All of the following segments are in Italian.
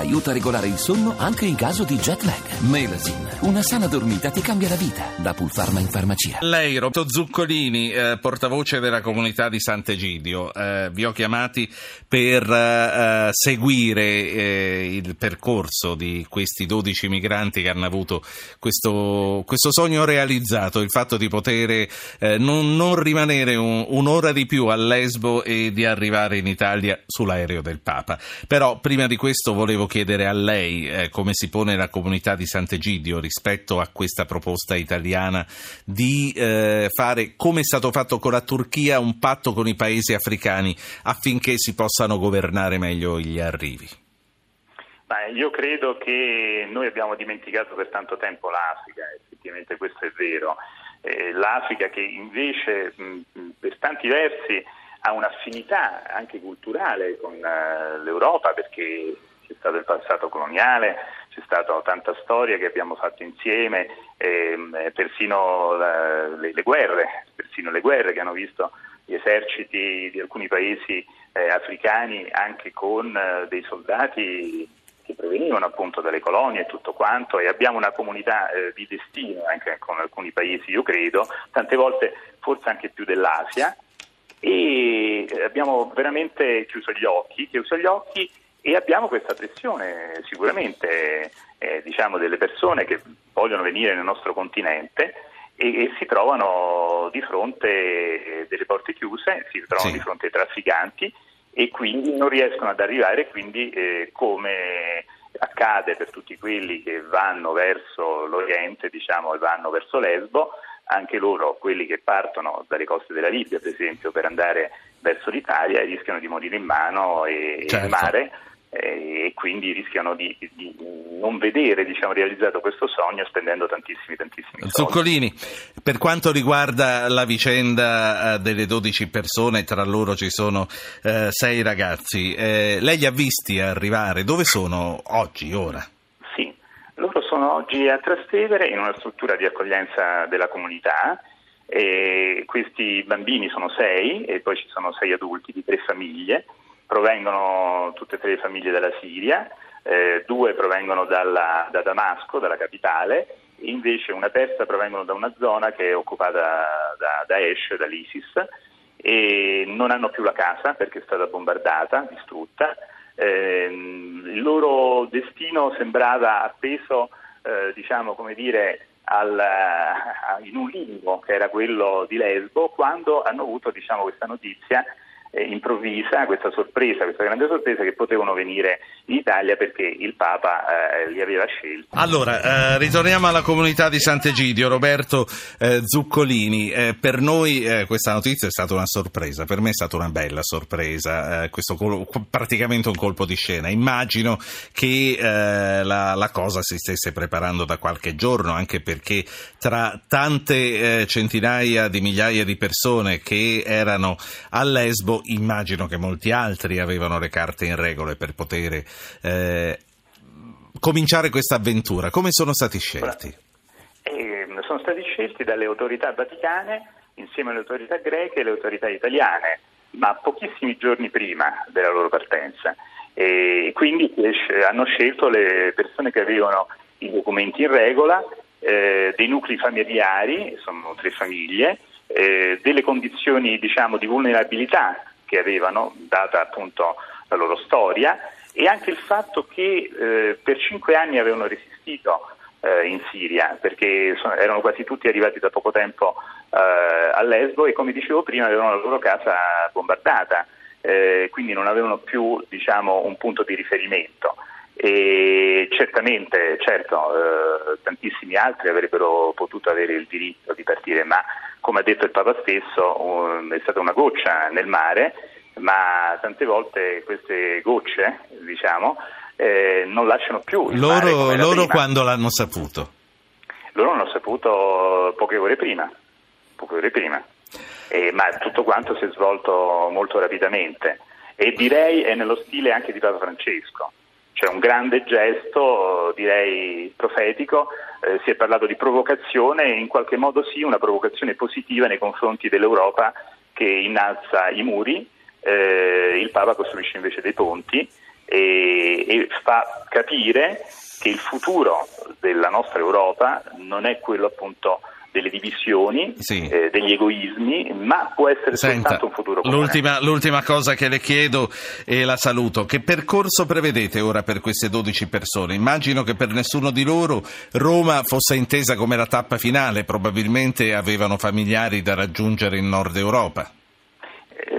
aiuta a regolare il sonno anche in caso di jet lag. Melasin, una sana dormita ti cambia la vita. Da Pulpharma in farmacia. Lei, Roberto Zuccolini, eh, portavoce della comunità di Sant'Egidio, eh, vi ho chiamati per eh, seguire eh, il percorso di questi 12 migranti che hanno avuto questo, questo sogno realizzato, il fatto di poter eh, non, non, rimanere un, un'ora di più a Lesbo e di arrivare in Italia sull'aereo del Papa. Però prima di questo volevo chiedere a lei eh, come si pone la comunità di Sant'Egidio rispetto a questa proposta italiana di eh, fare, come è stato fatto con la Turchia, un patto con i paesi africani affinché si possano governare meglio gli arrivi. Beh, io credo che noi abbiamo dimenticato per tanto tempo l'Africa, effettivamente questo è vero. Eh, L'Africa che invece mh, per tanti versi ha un'affinità anche culturale con uh, l'Europa perché stato il passato coloniale, c'è stata tanta storia che abbiamo fatto insieme, ehm, persino la, le, le, guerre, persino le guerre che hanno visto gli eserciti di alcuni paesi eh, africani anche con eh, dei soldati che provenivano appunto dalle colonie e tutto quanto e abbiamo una comunità eh, di destino anche con alcuni paesi, io credo, tante volte forse anche più dell'Asia. E abbiamo veramente chiuso gli occhi, chiuso gli occhi e abbiamo questa pressione sicuramente eh, diciamo delle persone che vogliono venire nel nostro continente e, e si trovano di fronte eh, delle porte chiuse, si trovano sì. di fronte ai trafficanti e quindi non riescono ad arrivare, quindi eh, come accade per tutti quelli che vanno verso l'Oriente, diciamo, e vanno verso Lesbo, anche loro, quelli che partono dalle coste della Libia, per esempio, per andare verso l'Italia, rischiano di morire in mano e certo. in mare eh, e quindi rischiano di, di non vedere diciamo, realizzato questo sogno spendendo tantissimi tantissimi soldi. Zuccolini, per quanto riguarda la vicenda eh, delle 12 persone, tra loro ci sono eh, sei ragazzi, eh, lei li ha visti arrivare? Dove sono oggi, ora? sono oggi a Trastevere in una struttura di accoglienza della comunità. E questi bambini sono sei e poi ci sono sei adulti di tre famiglie, provengono tutte e tre le famiglie dalla Siria, eh, due provengono dalla, da Damasco, dalla capitale, invece una terza provengono da una zona che è occupata da Daesh, dall'ISIS, e non hanno più la casa perché è stata bombardata, distrutta. Eh, il loro destino sembrava appeso eh, diciamo come dire, al, in un limbo che era quello di Lesbo quando hanno avuto diciamo, questa notizia eh, improvvisa, questa sorpresa, questa grande sorpresa che potevano venire in Italia perché il Papa eh, li aveva scelti. Allora, eh, ritorniamo alla comunità di Sant'Egidio. Roberto eh, Zuccolini, eh, per noi eh, questa notizia è stata una sorpresa, per me è stata una bella sorpresa, questo col- praticamente un colpo di scena. Immagino che la, la, cosa si stesse preparando da qualche giorno, anche perché tra tante centinaia di migliaia di persone che erano a Lesbo immagino che molti altri avevano le carte in regole per poter eh, cominciare questa avventura. Come sono stati scelti? Eh, sono stati scelti dalle autorità vaticane insieme alle autorità greche e alle autorità italiane, ma pochissimi giorni prima della loro partenza. E quindi hanno scelto le persone che avevano i documenti in regola, eh, dei nuclei familiari, sono tre famiglie, eh, delle condizioni diciamo, di vulnerabilità che avevano, data appunto la loro storia, e anche il fatto che eh, per cinque anni avevano resistito eh, in Siria, perché sono, erano quasi tutti arrivati da poco tempo eh, a Lesbo e come dicevo prima avevano la loro casa bombardata, eh, quindi non avevano più diciamo, un punto di riferimento. E certamente, certo, eh, tantissimi altri avrebbero potuto avere il diritto di partire, ma come ha detto il Papa stesso, um, è stata una goccia nel mare, ma tante volte queste gocce, diciamo, eh, non lasciano più. loro, loro quando l'hanno saputo? Loro l'hanno saputo poche ore prima, poche ore prima. Eh, ma tutto quanto si è svolto molto rapidamente e direi è nello stile anche di Papa Francesco cioè un grande gesto, direi profetico, eh, si è parlato di provocazione e in qualche modo sì una provocazione positiva nei confronti dell'Europa che innalza i muri. Eh, il Papa costruisce invece dei ponti e, e fa capire che il futuro della nostra Europa non è quello appunto delle divisioni, sì. eh, degli egoismi, ma può essere Senta, soltanto un futuro comune. L'ultima, l'ultima, cosa che le chiedo e la saluto, che percorso prevedete ora per queste 12 persone? Immagino che per nessuno di loro Roma fosse intesa come la tappa finale, probabilmente avevano familiari da raggiungere in Nord Europa.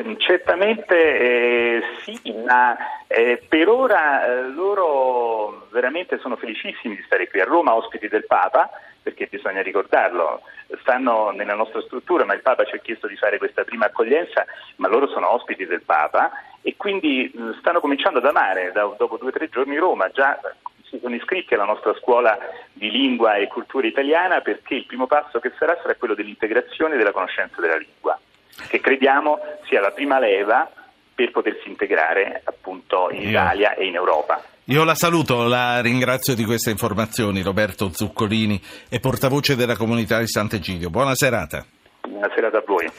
Eh, certamente eh, sì, ma eh, per ora eh, loro veramente sono felicissimi di stare qui a Roma, ospiti del Papa, perché bisogna ricordarlo, stanno nella nostra struttura, ma il Papa ci ha chiesto di fare questa prima accoglienza, ma loro sono ospiti del Papa e quindi mh, stanno cominciando ad amare da, dopo due o tre giorni Roma, già si sono iscritti alla nostra scuola di lingua e cultura italiana perché il primo passo che sarà sarà quello dell'integrazione della conoscenza della lingua, che crediamo sia la prima leva per potersi integrare appunto in Italia e in Europa. Io la saluto, la ringrazio di queste informazioni, Roberto Zuccolini è portavoce della comunità di Sant'Egidio. Buona serata. Buona serata a voi.